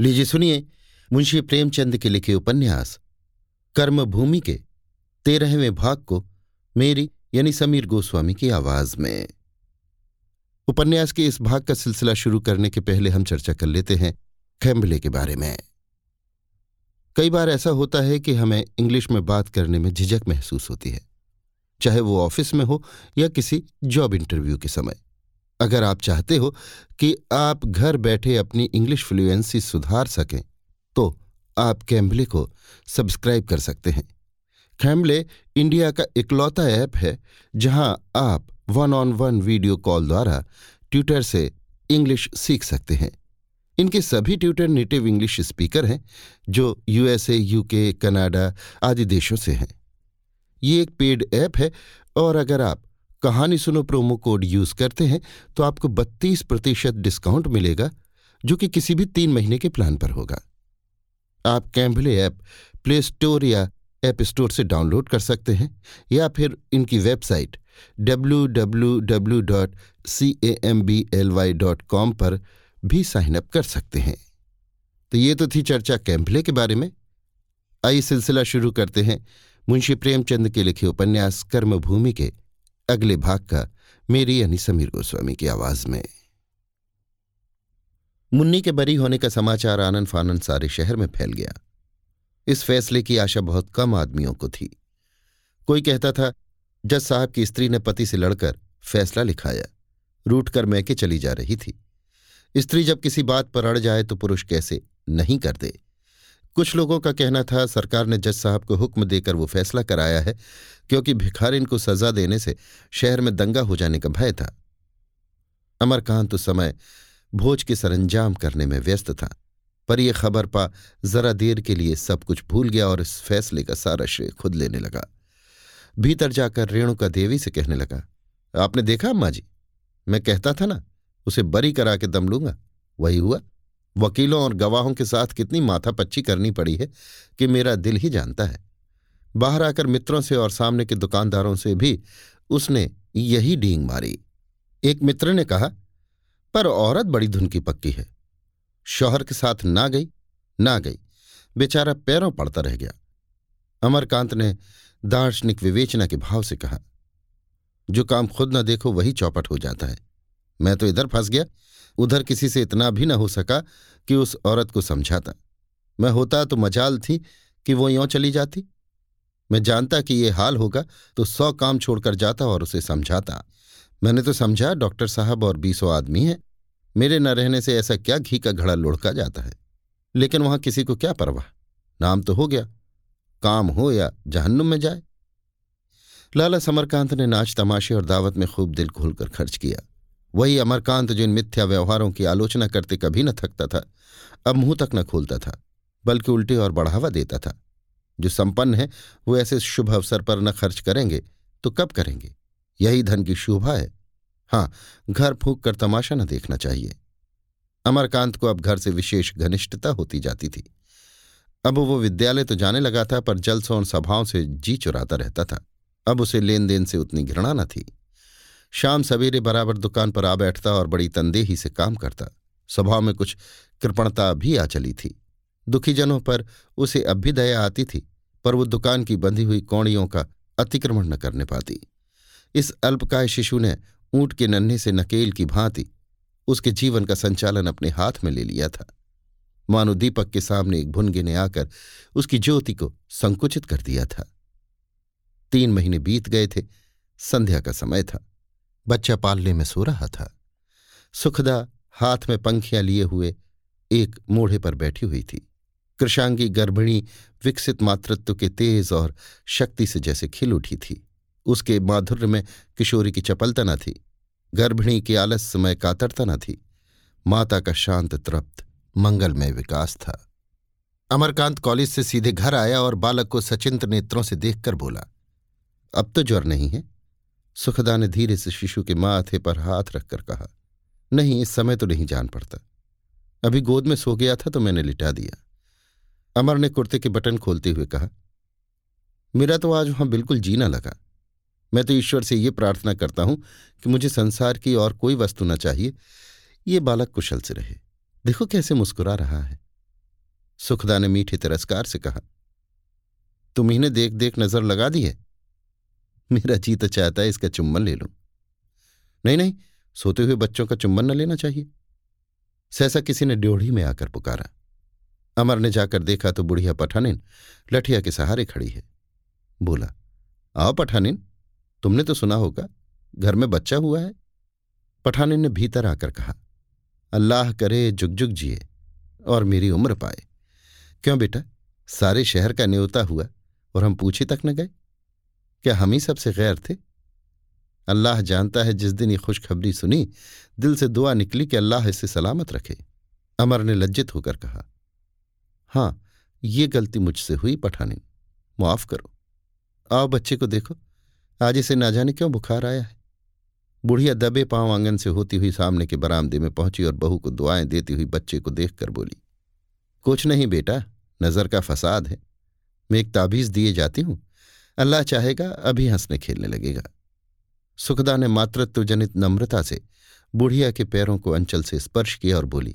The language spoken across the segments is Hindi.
लीजिए सुनिए मुंशी प्रेमचंद के लिखे उपन्यास, कर्मभूमि के तेरहवें भाग को मेरी यानी समीर गोस्वामी की आवाज़ में। उपन्यास के इस भाग का सिलसिला शुरू करने के पहले हम चर्चा कर लेते हैं खैम्बले के बारे में। कई बार ऐसा होता है कि हमें इंग्लिश में बात करने में झिझक महसूस होती है, चाहे वो ऑफ़िस में हो या किसी जॉब इंटरव्यू के समय। अगर आप चाहते हो कि आप घर बैठे अपनी इंग्लिश फ्लुएंसी सुधार सकें तो आप कैम्बले को सब्सक्राइब कर सकते हैं। कैम्बले इंडिया का इकलौता ऐप है, जहाँ आप one on one video call द्वारा ट्यूटर से इंग्लिश सीख सकते हैं। इनके सभी ट्यूटर नेटिव इंग्लिश स्पीकर हैं, जो यूएसए यूके कनाडा आदि देशों से हैं। ये एक पेड ऐप है, और अगर आप कहानी सुनो प्रोमो कोड यूज़ करते हैं तो आपको 32 प्रतिशत डिस्काउंट मिलेगा, जो कि किसी भी तीन महीने के प्लान पर होगा। आप कैम्बले ऐप प्ले स्टोर या ऐप स्टोर से डाउनलोड कर सकते हैं, या फिर इनकी वेबसाइट www.camblY.com पर भी साइन अप कर सकते हैं। तो ये तो थी चर्चा कैम्पले के बारे में। आइए सिलसिला शुरू करते हैं मुंशी प्रेमचंद के लिखे उपन्यास कर्मभूमि के। अगले भाग का मेरी यानी समीर गोस्वामी की आवाज़ में। मुन्नी के बरी होने का समाचार आनंद फानंद सारे शहर में फैल गया। इस फैसले की आशा बहुत कम आदमियों को थी। कोई कहता था, जज साहब की स्त्री ने पति से लड़कर फैसला लिखाया। रूट कर मैके चली जा रही थी। स्त्री जब किसी बात पर अड़ जाए तो पुरुष कैसे नहीं कर दे कुछ लोगों का कहना था, सरकार ने जज साहब को हुक्म देकर वो फैसला कराया है, क्योंकि भिखारिन को सजा देने से शहर में दंगा हो जाने का भय था। अमरकांत उस समय भोज के सरंजाम करने में व्यस्त था, पर यह खबर पा जरा देर के लिए सब कुछ भूल गया और इस फैसले का सारा श्रेय खुद लेने लगा। भीतर जाकर रेणुका देवी से कहने लगा, आपने देखा अम्मा जी? मैं कहता था ना, उसे बरी करा के दम लूँगा, वही हुआ? वकीलों और गवाहों के साथ कितनी माथापच्ची करनी पड़ी है कि मेरा दिल ही जानता है। बाहर आकर मित्रों से और सामने के दुकानदारों से भी उसने यही डींग मारी। एक मित्र ने कहा, पर औरत बड़ी धुन की पक्की है। शौहर के साथ ना गई ना गई। बेचारा पैरों पड़ता रह गया। अमरकांत ने दार्शनिक विवेचना के भाव से कहा, जो काम खुद न देखो वही चौपट हो जाता है। मैं तो इधर फंस गया। उधर किसी से इतना भी न हो सका कि उस औरत को समझाता। मैं होता तो मजाल थी कि वो यों चली जाती। मैं जानता कि ये हाल होगा तो सौ काम छोड़कर जाता और उसे समझाता। मैंने तो समझा, डॉक्टर साहब और बीसों आदमी हैं। मेरे न रहने से ऐसा क्या घी का घड़ा लुढ़का जाता है? लेकिन वहाँ किसी को क्या परवाह? नाम तो हो गया। काम हो या जहन्नुम में जाए। लाला समरकांत ने नाच तमाशे और दावत में खूब दिल खोलकर खर्च किया। वही अमरकांत जो इन मिथ्या व्यवहारों की आलोचना करते कभी न थकता था, अब मुँह तक न खोलता था, बल्कि उल्टे और बढ़ावा देता था। जो संपन्न है, वो ऐसे शुभ अवसर पर न खर्च करेंगे तो कब करेंगे? यही धन की शोभा है। हाँ घर फूक कर तमाशा न देखना चाहिए। अमरकांत को अब घर से विशेष घनिष्ठता होती जाती थी। अब वो विद्यालय तो जाने लगा था, पर जलसों और सभाओं से जी चुराता रहता था। अब उसे लेन देन से उतनी घृणा न थी। शाम सवेरे बराबर दुकान पर आ बैठता और बड़ी तंदेही से काम करता। स्वभाव में कुछ कृपणता भी आ चली थी। दुखी जनों पर उसे अब भी दया आती थी, पर वो दुकान की बंधी हुई कौड़ियों का अतिक्रमण न करने पाती। इस अल्पकाय शिशु ने ऊँट के नन्हे से नकेल की भांति उसके जीवन का संचालन अपने हाथ में ले लिया था। मानो दीपक के सामने एक भुनगे ने आकर उसकी ज्योति को संकुचित कर दिया था। तीन महीने बीत गए थे, संध्या का समय था। बच्चा पालने में सो रहा था। सुखदा हाथ में पंखियाँ लिए हुए एक मोढ़े पर बैठी हुई थी। कृषांगी गर्भिणी विकसित मातृत्व के तेज और शक्ति से जैसे खिल उठी थी। उसके माधुर्य में किशोरी की चपलता न थी। गर्भिणी की आलस्यमय कातरता न थी। माता का शांत, तृप्त, मंगलमय विकास था। अमरकांत कॉलेज से सीधे घर आया और बालक को सचिंत नेत्रों से देखकर बोला, अब तो ज्वर नहीं है। सुखदा ने धीरे से शिशु के माथे पर हाथ रखकर कहा, नहीं, इस समय तो नहीं जान पड़ता। अभी गोद में सो गया था तो मैंने लिटा दिया। अमर ने कुर्ते के बटन खोलते हुए कहा, मेरा तो आज वहाँ बिल्कुल जीना लगा। मैं तो ईश्वर से ये प्रार्थना करता हूँ कि मुझे संसार की और कोई वस्तु न चाहिए। ये बालक कुशल से रहे। देखो कैसे मुस्कुरा रहा है। सुखदा ने मीठे तिरस्कार से कहा, तुम इन्हें देख देख नज़र लगा दी है मेरा जी तो चाहता है इसका चुम्बन ले लूँ। नहीं नहीं, सोते हुए बच्चों का चुम्बन न लेना चाहिए। सहसा किसी ने ड्योढ़ी में आकर पुकारा। अमर ने जाकर देखा तो बुढ़िया पठानिन लठिया के सहारे खड़ी है। बोला, आओ पठानिन, तुमने तो सुना होगा, घर में बच्चा हुआ है? पठानिन ने भीतर आकर कहा, अल्लाह करे जुग जुग जिए और मेरी उम्र पाए। क्यों बेटा, सारे शहर का न्योता हुआ और हम पूछे तक न गए? क्या हम ही सबसे गैर थे? अल्लाह जानता है जिस दिन ये खुशखबरी सुनी, दिल से दुआ निकली कि अल्लाह इसे सलामत रखे। अमर ने लज्जित होकर कहा, हाँ, ये गलती मुझसे हुई पठानी मुआफ करो। आओ बच्चे को देखो। आज इसे ना जाने क्यों बुखार आया है? बुढ़िया दबे पाँव आँगन से होती हुई सामने के बरामदे में पहुँची और बहू को दुआएँ देती हुई बच्चे को देखकर बोली, कुछ नहीं बेटा, नज़र का फसाद है। मैं एक ताबीज दिए जाती हूँ अल्लाह चाहेगा, अभी हंसने खेलने लगेगा। सुखदा ने मातृत्व जनित नम्रता से बुढ़िया के पैरों को अंचल से स्पर्श किया और बोली,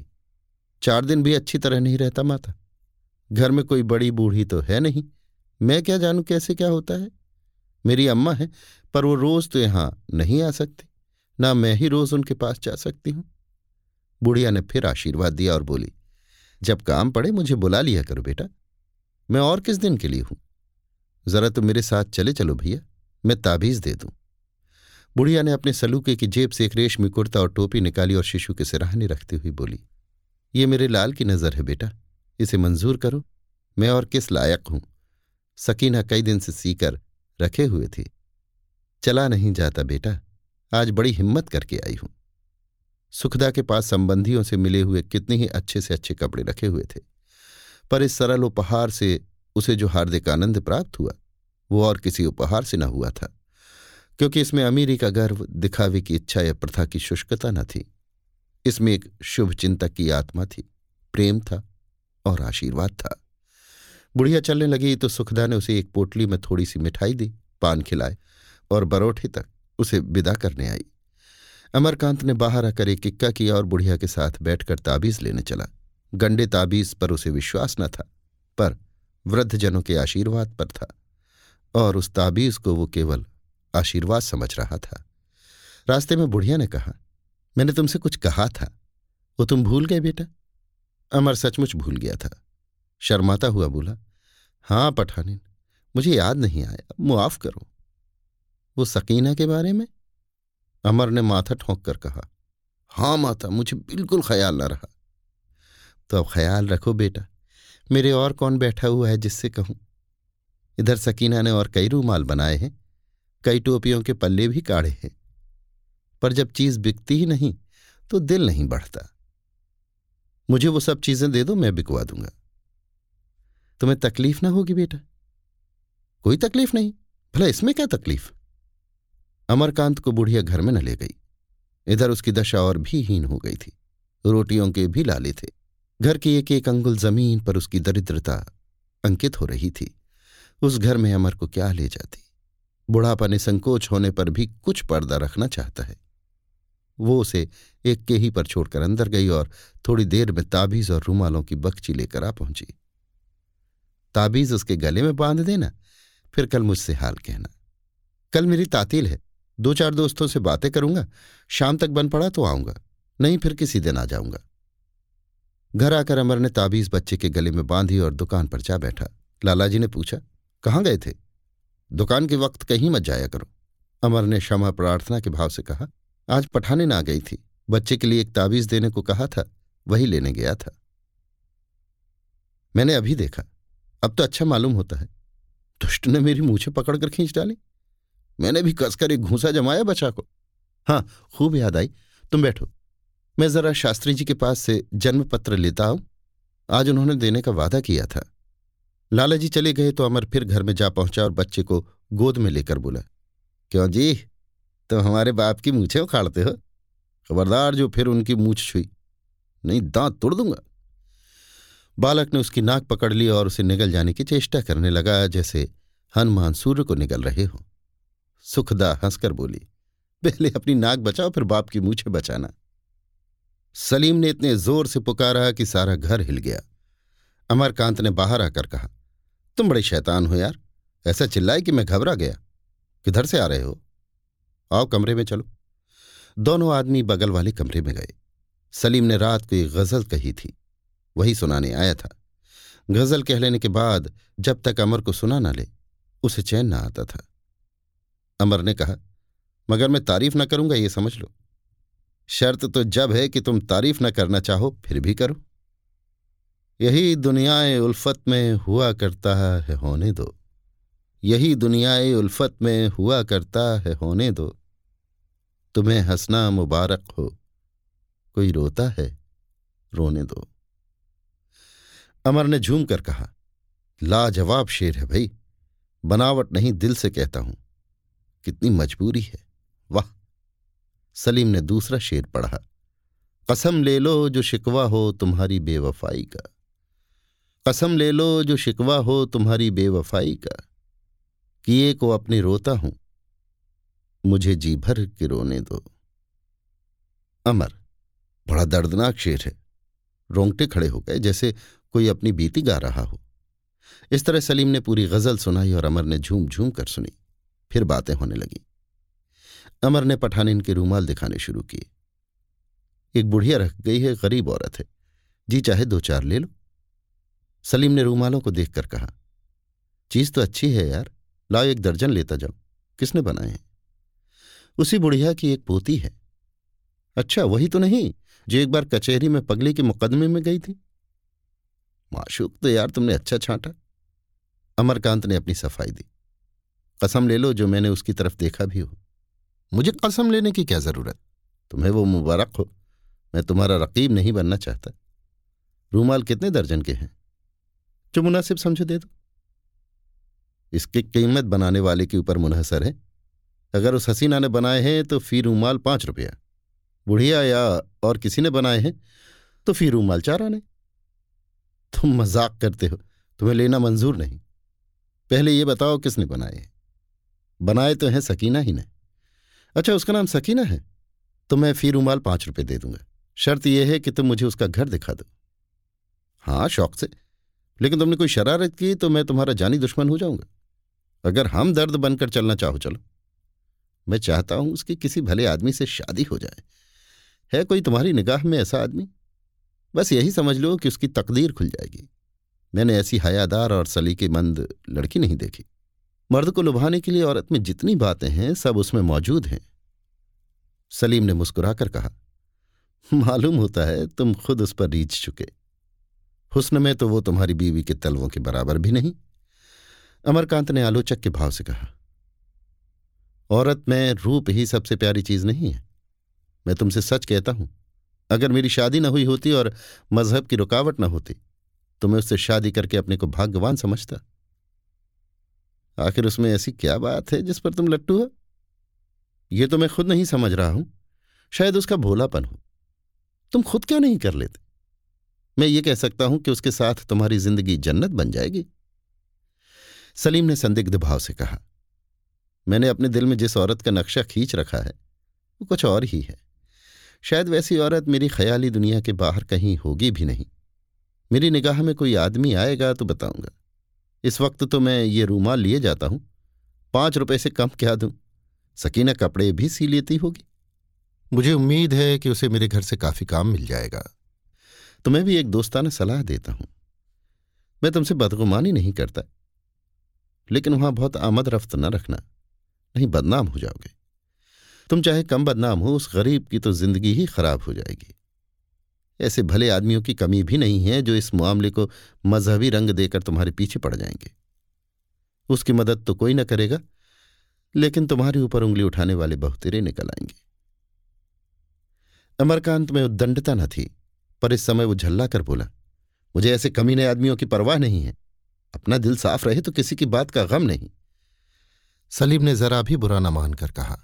चार दिन भी अच्छी तरह नहीं रहता माता। घर में कोई बड़ी बूढ़ी तो है नहीं। मैं क्या जानू कैसे क्या होता है? मेरी अम्मा है, पर वो रोज तो यहाँ नहीं आ सकती। ना मैं ही रोज उनके पास जा सकती हूँ। बुढ़िया ने फिर आशीर्वाद दिया और बोली, जब काम पड़े मुझे बुला लिया करो बेटा। मैं और किस दिन के लिए हूँ? जरा तो मेरे साथ चले चलो भैया, मैं ताबीज दे दूँ। बुढ़िया ने अपने सलूके की जेब से एक रेशमी कुर्ता और टोपी निकाली और शिशु के सिराहने रखते हुए बोली, ये मेरे लाल की नज़र है बेटा, इसे मंजूर करो, मैं और किस लायक हूँ। सकीना कई दिन से सीकर रखे हुए थे। चला नहीं जाता बेटा, आज बड़ी हिम्मत करके आई हूँ। सुखदा के पास संबंधियों से मिले हुए कितने ही अच्छे से अच्छे कपड़े रखे हुए थे, पर इस सरल उपहार से उसे जो हार्दिक आनंद प्राप्त हुआ, वो और किसी उपहार से न हुआ था, क्योंकि इसमें अमीरी का गर्व, दिखावे की इच्छा या प्रथा की शुष्कता न थी। इसमें एक शुभ चिंतक की आत्मा थी, प्रेम था और आशीर्वाद था। बुढ़िया चलने लगी तो सुखदा ने उसे एक पोटली में थोड़ी सी मिठाई दी, पान खिलाए और बरोठे तक उसे विदा करने आई। अमरकांत ने बाहर आकर एक इक्का किया और बुढ़िया के साथ बैठकर ताबीज लेने चला। गंडे ताबीज पर उसे विश्वास न था, पर वृद्धजनों के आशीर्वाद पर था और उस ताबीज को वो केवल आशीर्वाद समझ रहा था। रास्ते में बुढ़िया ने कहा, मैंने तुमसे कुछ कहा था। वो तुम भूल गए बेटा? अमर सचमुच भूल गया था। शर्माता हुआ बोला हाँ पठानिन, मुझे याद नहीं आया, मुआफ करो। वो सकीना के बारे में? अमर ने माथा ठोंक कर कहा हाँ माता, मुझे बिल्कुल ख्याल न रहा। तो अब ख्याल रखो बेटा मेरे और कौन बैठा हुआ है जिससे कहूँ? इधर सकीना ने और कई रूमाल बनाए हैं, कई टोपियों के पल्ले भी काढ़े हैं। पर जब चीज़ बिकती ही नहीं तो दिल नहीं बढ़ता। मुझे वो सब चीज़ें दे दो, मैं बिकवा दूँगा। तुम्हें तकलीफ़ ना होगी बेटा? कोई तकलीफ़ नहीं। भला इसमें क्या तकलीफ़? अमरकांत को बुढ़िया घर में न ले गई। इधर उसकी दशा और भी हीन हो गई थी। रोटियों के भी लाले थे। घर की एक एक अंगुल ज़मीन पर उसकी दरिद्रता अंकित हो रही थी। उस घर में अमर को क्या ले जाती? बुढ़ापा ने संकोच होने पर भी कुछ पर्दा रखना चाहता है। वो उसे एक के ही पर छोड़कर अंदर गई और थोड़ी देर में ताबीज और रूमालों की बख्ची लेकर आ पहुँची। ताबीज उसके गले में बाँध देना, फिर कल मुझसे हाल कहना। कल मेरी तातील है, दो चार दोस्तों से बातें करूँगा, शाम तक बन पड़ा तो आऊँगा, नहीं फिर किसी दिन आ जाऊँगा। घर आकर अमर ने ताबीज बच्चे के गले में बांधी और दुकान पर जा बैठा। लालाजी ने पूछा, कहाँ गए थे? दुकान के वक्त कहीं मत जाया करो। अमर ने क्षमा प्रार्थना के भाव से कहा, आज पठाने ना गई थी। बच्चे के लिए एक ताबीज देने को कहा था, वही लेने गया था। मैंने अभी देखा, अब तो अच्छा मालूम होता है। दुष्ट ने मेरी मूछे पकड़कर खींच डाली। मैंने भी कसकर एक घूसा जमाया बचा को। हाँ खूब याद आई। तुम बैठो। मैं जरा शास्त्री जी के पास से जन्म पत्र लेता आऊँ। आज उन्होंने देने का वादा किया था। लाला जी चले गए तो अमर फिर घर में जा पहुँचा और बच्चे को गोद में लेकर बोला, क्यों जी? तुम हमारे बाप की मूछे उखाड़ते हो। खबरदार जो फिर उनकी मूछ छुई। नहीं, दांत तोड़ दूँगा। बालक ने उसकी नाक पकड़ ली और उसे निगल जाने की चेष्टा करने लगा, जैसे हनुमान सूर्य को निगल रहे हो। सुखदा हंसकर बोली, पहले अपनी नाक बचाओ, फिर बाप की मूछे बचाना। सलीम ने इतने ज़ोर से पुकारा कि सारा घर हिल गया। अमरकांत ने बाहर आकर कहा, तुम बड़े शैतान हो यार। ऐसा चिल्लाए कि मैं घबरा गया। किधर से आ रहे हो? आओ कमरे में चलो। दोनों आदमी बगल वाले कमरे में गए। सलीम ने रात को एक गज़ल कही थी। वही सुनाने आया था। गज़ल कह लेने के बाद जब तक अमर को सुना ना ले, उसे चैन ना आता था। अमर ने कहा, मगर मैं तारीफ़ न करूँगा, ये समझ लो। शर्त तो जब है कि तुम तारीफ़ न करना चाहो, फिर भी करो। यही दुनियाए उल्फत में हुआ करता है होने दो। यही दुनियाए उल्फत में हुआ करता है होने दो। तुम्हें हंसना मुबारक हो। कोई रोता है, रोने दो। अमर ने झूम कर कहा, लाजवाब शेर है भाई। बनावट नहीं दिल से कहता हूँ। कितनी मजबूरी है। सलीम ने दूसरा शेर पढ़ा, कसम ले लो जो शिकवा हो तुम्हारी बेवफाई का, कसम ले लो जो शिकवा हो तुम्हारी बेवफाई का, किए को अपनी रोता हूँ, मुझे जी भर के रोने दो। अमर, बड़ा दर्दनाक शेर है, रोंगटे खड़े हो गए, जैसे कोई अपनी बीती गा रहा हो। इस तरह सलीम ने पूरी गज़ल सुनाई और अमर ने झूम झूम कर सुनी, फिर बातें होने लगी। अमर ने पठानिन के रूमाल दिखाने शुरू किए। एक बुढ़िया रख गई है, गरीब औरत है। जी चाहे दो चार ले लो। सलीम ने रूमालों को देखकर कहा, चीज़ तो अच्छी है यार, लाओ एक दर्जन लेता जाओ किसने बनाए हैं? उसी बुढ़िया की एक पोती है। अच्छा वही तो नहीं, जो एक बार कचहरी में पगली के मुकदमे में गई थी? माशूक तो यार, तुमने अच्छा छांटा। अमरकांत ने अपनी सफ़ाई दी। कसम ले लो, जो मैंने उसकी तरफ़ देखा भी हो। मुझे कसम लेने की क्या ज़रूरत? तुम्हें वो मुबारक हो। मैं तुम्हारा रकीब नहीं बनना चाहता। रूमाल कितने दर्जन के हैं? जो मुनासिब समझो दे दो। इसकी कीमत बनाने वाले के ऊपर मुनहसर है। अगर उस हसीना ने बनाए हैं तो फ़ी रूमाल पाँच रुपया। बुढ़िया या और किसी ने बनाए हैं तो फ़ी रूमाल चार आने। तुम मज़ाक करते हो। तुम्हें लेना मंजूर नहीं। पहले ये बताओ, किसने बनाए बनाए तो हैं सकीना ही ने। अच्छा उसका नाम सकीना है। तो मैं फ़ी रूमाल पाँच रुपये दे दूँगा। शर्त यह है कि तुम मुझे उसका घर दिखा दो। हाँ शौक से। लेकिन तुमने कोई शरारत की तो मैं तुम्हारा जानी दुश्मन हो जाऊँगा। अगर हम दर्द बनकर चलना चाहो, चलो। मैं चाहता हूँ उसकी किसी भले आदमी से शादी हो जाए। है कोई तुम्हारी निगाह में ऐसा आदमी? बस यही समझ लो कि उसकी तकदीर खुल जाएगी। मैंने ऐसी हयादार और सलीकेमंद लड़की नहीं देखी। मर्द को लुभाने के लिए औरत में जितनी बातें हैं, सब उसमें मौजूद हैं। सलीम ने मुस्कुराकर कहा, मालूम होता है, तुम खुद उस पर रीछ चुके। हुस्न में तो वो तुम्हारी बीवी के तलवों के बराबर भी नहीं। अमरकांत ने आलोचक के भाव से कहा, औरत में रूप ही सबसे प्यारी चीज़ नहीं है। मैं तुमसे सच कहता हूँ, अगर मेरी शादी न हुई होती और मज़हब की रुकावट न होती तो मैं उससे शादी करके अपने को भाग्यवान समझता। आखिर उसमें ऐसी क्या बात है जिस पर तुम लट्टू हो? ये तो मैं खुद नहीं समझ रहा हूँ। शायद उसका भोलापन हो। तुम खुद क्यों नहीं कर लेते? मैं ये कह सकता हूँ कि उसके साथ तुम्हारी ज़िंदगी जन्नत बन जाएगी। सलीम ने संदिग्ध भाव से कहा, मैंने अपने दिल में जिस औरत का नक्शा खींच रखा है, वो कुछ और ही है। शायद वैसी औरत मेरी ख्याली दुनिया के बाहर कहीं होगी भी नहीं। मेरी निगाह में कोई आदमी आएगा तो बताऊँगा। इस वक्त तो मैं ये रूमाल लिए जाता हूँ। पाँच रुपए से कम क्या दूँ? सकीना कपड़े भी सी लेती होगी। मुझे उम्मीद है कि उसे मेरे घर से काफ़ी काम मिल जाएगा। तो मैं भी एक दोस्ताना सलाह देता हूँ। मैं तुमसे बदगुमानी नहीं करता। लेकिन वहाँ बहुत आमद रफ्त न रखना नहीं बदनाम हो जाओगे। तुम चाहे कम बदनाम हो उस गरीब की तो ज़िंदगी ही खराब हो जाएगी। ऐसे भले आदमियों की कमी भी नहीं है जो इस मामले को मजहबी रंग देकर तुम्हारे पीछे पड़ जाएँगे। उसकी मदद तो कोई ना करेगा, लेकिन तुम्हारे ऊपर उंगली उठाने वाले बहुतेरे निकल आएँगे। अमरकांत में उद्दंडता न थी, पर इस समय वो झल्ला कर बोला, मुझे ऐसे कमीने आदमियों की परवाह नहीं है। अपना दिल साफ़ रहे तो किसी की बात का गम नहीं। सलीम ने जरा भी बुरा न मानकर कहा,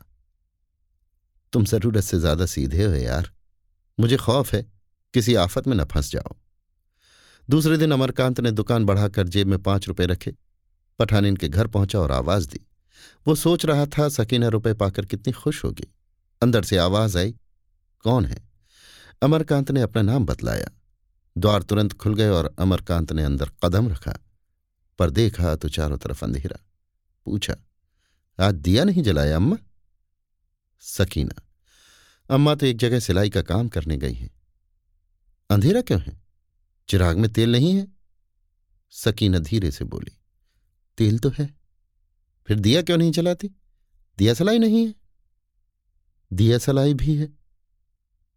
तुम ज़रूरत से ज़्यादा सीधे हो यार। मुझे खौफ है किसी आफत में न फंस जाओ। दूसरे दिन अमरकांत ने दुकान बढ़ाकर जेब में पाँच रुपए रखे। पठान इनके घर पहुँचा और आवाज़ दी। वो सोच रहा था सकीना रुपए पाकर कितनी खुश होगी। अंदर से आवाज़ आई, कौन है? अमरकांत ने अपना नाम बतलाया। द्वार तुरंत खुल गए और अमरकांत ने अंदर कदम रखा। पर देखा तो चारों तरफ़ अंधेरा। पूछा, आज दिया नहीं जलाया अम्मा? सकीना, अम्मा तो एक जगह सिलाई का काम करने गई हैं। अंधेरा क्यों है? चिराग में तेल नहीं है? सकीना धीरे से बोली, तेल तो है। फिर दिया क्यों नहीं जलाती दिया सलाई नहीं है। दिया सलाई भी है।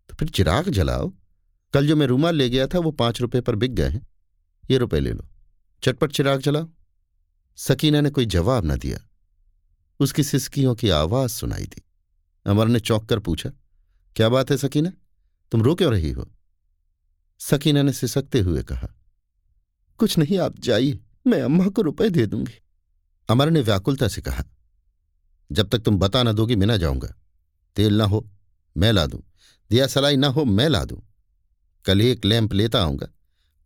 तो फिर चिराग जलाओ। कल जो मैं रूमाल ले गया था वो पाँच रुपए पर बिक गए हैं। ये रुपए ले लो। चटपट चिराग जलाओ। सकीना ने कोई जवाब न दिया। उसकी सिसकियों की आवाज़ सुनाई दी। अमर ने चौंक कर पूछा, क्या बात है सकीना? तुम रो क्यों रही हो? सकीना ने सिसकते हुए कहा, कुछ नहीं, आप जाइए, मैं अम्मा को रुपए दे दूँगी। अमर ने व्याकुलता से कहा, जब तक तुम बता ना दोगी मैं ना जाऊँगा। तेल ना हो, मैं ला दूँ। दिया सलाई ना हो, मैं ला दूँ। कल ही एक लैंप लेता आऊँगा।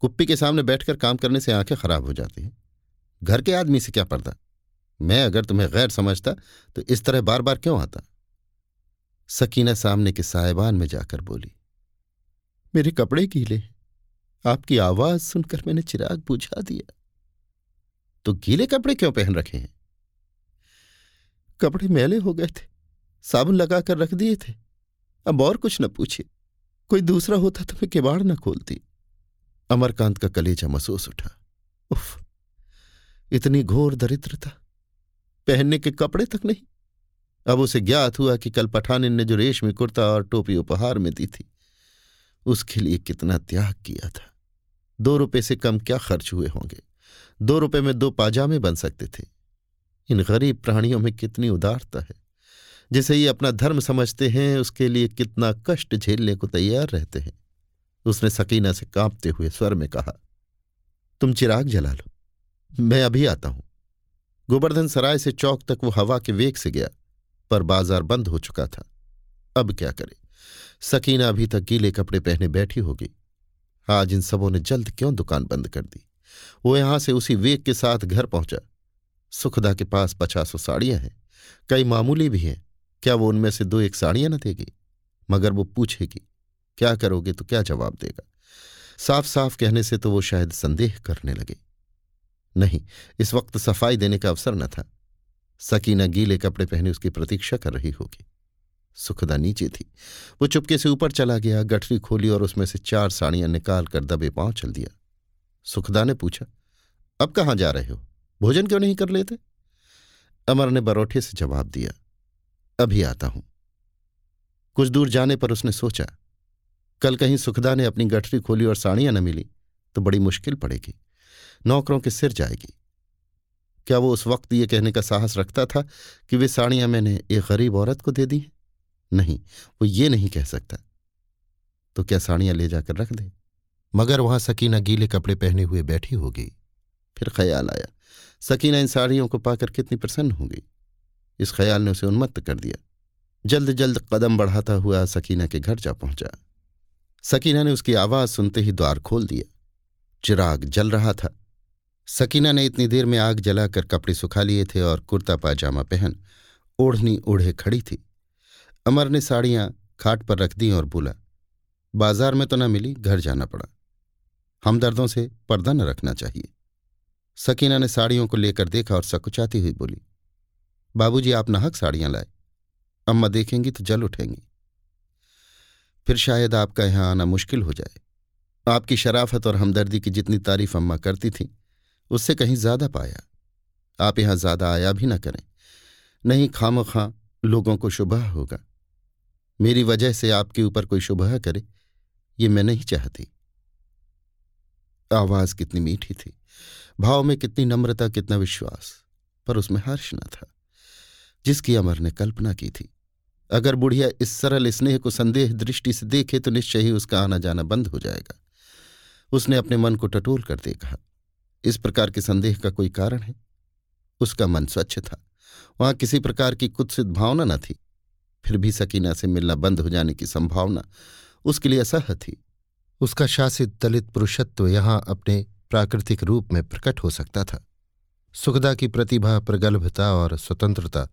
कुप्पी के सामने बैठकर काम करने से आँखें खराब हो जाती हैं। घर के आदमी से क्या पर्दा? मैं अगर तुम्हें गैर समझता तो इस तरह बार बार क्यों आता? सकीना सामने के साहिबान में जाकर बोली, मेरे कपड़े गीले आपकी आवाज़ सुनकर मैंने चिराग बुझा दिया। तो गीले कपड़े क्यों पहन रखे हैं? कपड़े मैले हो गए थे, साबुन लगाकर रख दिए थे। अब और कुछ न पूछे। कोई दूसरा होता तो मैं किवाड़ न खोलती। अमरकांत का कलेजा महसूस उठा। उफ, इतनी घोर दरिद्रता। पहनने के कपड़े तक नहीं। अब उसे ज्ञात हुआ कि कल पठानिन ने जो रेशमी कुर्ता और टोपी उपहार में दी थी, उसके लिए कितना त्याग किया था। दो रुपए से कम क्या खर्च हुए होंगे? दो रुपए में दो पाजामे बन सकते थे। इन गरीब प्राणियों में कितनी उदारता है। जिसे ये अपना धर्म समझते हैं, उसके लिए कितना कष्ट झेलने को तैयार रहते हैं। उसने सकीना से कांपते हुए स्वर में कहा, तुम चिराग जला लो मैं अभी आता हूँ। गोवर्धन सराय से चौक तक वो हवा के वेग से गया, पर बाज़ार बंद हो चुका था। अब क्या करे? सकीना अभी तक गीले कपड़े पहने बैठी होगी। आज इन सबों ने जल्द क्यों दुकान बंद कर दी? वो यहाँ से उसी वेग के साथ घर पहुँचा। सुखदा के पास पचासों साड़ियाँ हैं। कई मामूली भी हैं। क्या वो उनमें से दो एक साड़ियाँ न देगी? मगर वो पूछेगी, क्या करोगे तो क्या जवाब देगा? साफ़ साफ़ कहने से तो वो शायद संदेह करने लगे। नहीं, इस वक्त सफ़ाई देने का अवसर न था। सकीना गीले कपड़े पहने उसकी प्रतीक्षा कर रही होगी। सुखदा नीचे थी वो चुपके से ऊपर चला गया, गठरी खोली और उसमें से चार साड़ियाँ निकाल कर दबे पाँव चल दिया। सुखदा ने पूछा, अब कहाँ जा रहे हो? भोजन क्यों नहीं कर लेते? अमर ने बरोठे से जवाब दिया, अभी आता हूँ। कुछ दूर जाने पर उसने सोचा, कल कहीं सुखदा ने अपनी गठरी खोली और साड़ियाँ न मिली तो बड़ी मुश्किल पड़ेगी। नौकरों के सिर जाएगी। क्या वो उस वक्त ये कहने का साहस रखता था कि वे साड़ियाँ मैंने एक गरीब औरत को दे दी हैं? नहीं, वो ये नहीं कह सकता। तो क्या साड़ियाँ ले जाकर रख दे? मगर वहाँ सकीना गीले कपड़े पहने हुए बैठी होगी फिर ख्याल आया, सकीना इन साड़ियों को पाकर कितनी प्रसन्न होगी इस ख्याल ने उसे उन्मत्त कर दिया। जल्द जल्द कदम बढ़ाता हुआ सकीना के घर जा पहुँचा। सकीना ने उसकी आवाज़ सुनते ही द्वार खोल दिया। चिराग जल रहा था। सकीना ने इतनी देर में आग जलाकर कपड़े सुखा लिए थे और कुर्ता पाजामा पहन ओढ़नी ओढ़े खड़ी थी। अमर ने साड़ियाँ खाट पर रख दी और बोला, बाज़ार में तो न मिली, घर जाना पड़ा। हमदर्दों से पर्दा न रखना चाहिए सकीना ने साड़ियों को लेकर देखा और सकुचाती हुई बोली, बाबूजी, आप नाहक साड़ियाँ लाए। अम्मा देखेंगी तो जल उठेंगी। फिर शायद आपका यहाँ आना मुश्किल हो जाए। आपकी शराफत और हमदर्दी की जितनी तारीफ़ अम्मा करती थी, उससे कहीं ज़्यादा पाया। आप यहाँ ज़्यादा आया भी ना करें। नहीं खाम खां लोगों को शुभा होगा। मेरी वजह से आपके ऊपर कोई शुभह करे, ये मैं नहीं चाहती। आवाज़ कितनी मीठी थी, भाव में कितनी नम्रता, कितना विश्वास, पर उसमें हर्ष न था। जिसकी अमर ने कल्पना की थी, अगर बुढ़िया इस सरल स्नेह को संदेह दृष्टि से देखे तो निश्चय ही उसका आना जाना बंद हो जाएगा। उसने अपने मन को टटोल कर देखा इस प्रकार के संदेह का कोई कारण है? उसका मन स्वच्छ था, वहाँ किसी प्रकार की कुत्सित भावना न थी। फिर भी सकीना से मिलना बंद हो जाने की संभावना उसके लिए असह थी। उसका शासित दलित पुरुषत्व यहाँ अपने प्राकृतिक रूप में प्रकट हो सकता था। सुखदा की प्रतिभा, प्रगल्भता और स्वतंत्रता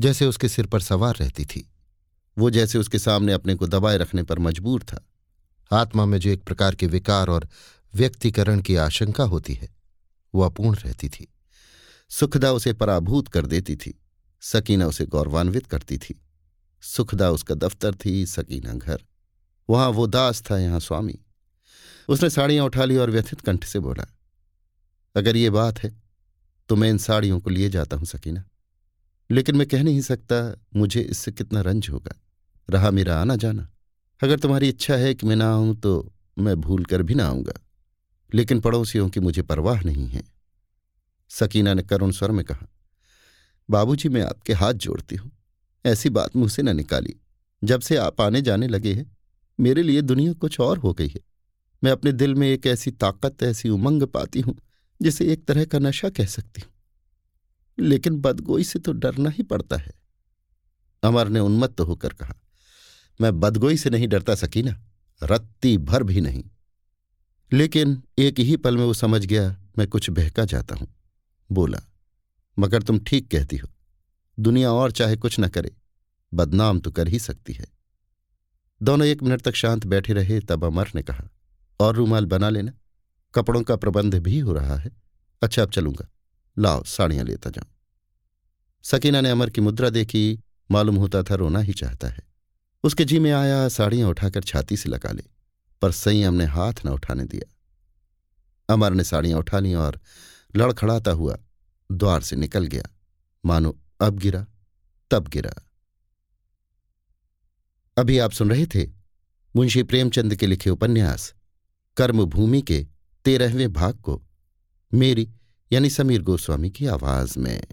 जैसे उसके सिर पर सवार रहती थी। वो जैसे उसके सामने अपने को दबाए रखने पर मजबूर था। आत्मा में जो एक प्रकार के विकार और व्यक्तिकरण की आशंका होती है, वो अपूर्ण रहती थी। सुखदा उसे पराभूत कर देती थी। सकीना उसे गौरवान्वित करती थी। सुखदा उसका दफ्तर थी, सकीना घर। वहाँ वो दास था, यहाँ स्वामी। उसने साड़ियाँ उठा ली और व्यथित कंठ से बोला, अगर ये बात है तो मैं इन साड़ियों को लिए जाता हूँ, सकीना। लेकिन मैं कह नहीं सकता, मुझे इससे कितना रंज होगा। रहा मेरा आना जाना। अगर तुम्हारी इच्छा है कि मैं ना आऊँ तो मैं भूल कर भी ना आऊँगा। लेकिन पड़ोसियों की मुझे परवाह नहीं है। सकीना ने करुण स्वर में कहा, बाबूजी, मैं आपके हाथ जोड़ती हूँ। ऐसी बात मुँह से न निकाली। जब से आप आने जाने लगे हैं, मेरे लिए दुनिया कुछ और हो गई है। मैं अपने दिल में एक ऐसी ताकत, ऐसी उमंग पाती हूँ, जिसे एक तरह का नशा कह सकती हूँ। लेकिन बदगोई से तो डरना ही पड़ता है। अमर ने उन्मत्त तो होकर कहा, मैं बदगोई से नहीं डरता सकी ना रत्ती भर भी नहीं। लेकिन एक ही पल में वो समझ गया, मैं कुछ बहका जाता हूँ। बोला, मगर तुम ठीक कहती हो। दुनिया और चाहे कुछ न करे, बदनाम तो कर ही सकती है। दोनों एक मिनट तक शांत बैठे रहे, तब अमर ने कहा, और रूमाल बना लेना, कपड़ों का प्रबंध भी हो रहा है। अच्छा अब चलूँगा। लाओ, साड़ियाँ लेता जाऊँ। सकीना ने अमर की मुद्रा देखी, मालूम होता था रोना ही चाहता है। उसके जी में आया, साड़ियाँ उठाकर छाती से लगा ले, पर संयम ने हाथ न उठाने दिया। अमर ने साड़ियाँ उठा ली और लड़खड़ाता हुआ द्वार से निकल गया। मानो अब गिरा, तब गिरा। अभी आप सुन रहे थे मुंशी प्रेमचंद के लिखे उपन्यास, कर्मभूमि के तेरहवें भाग को, मेरी यानी समीर गोस्वामी की आवाज़ में।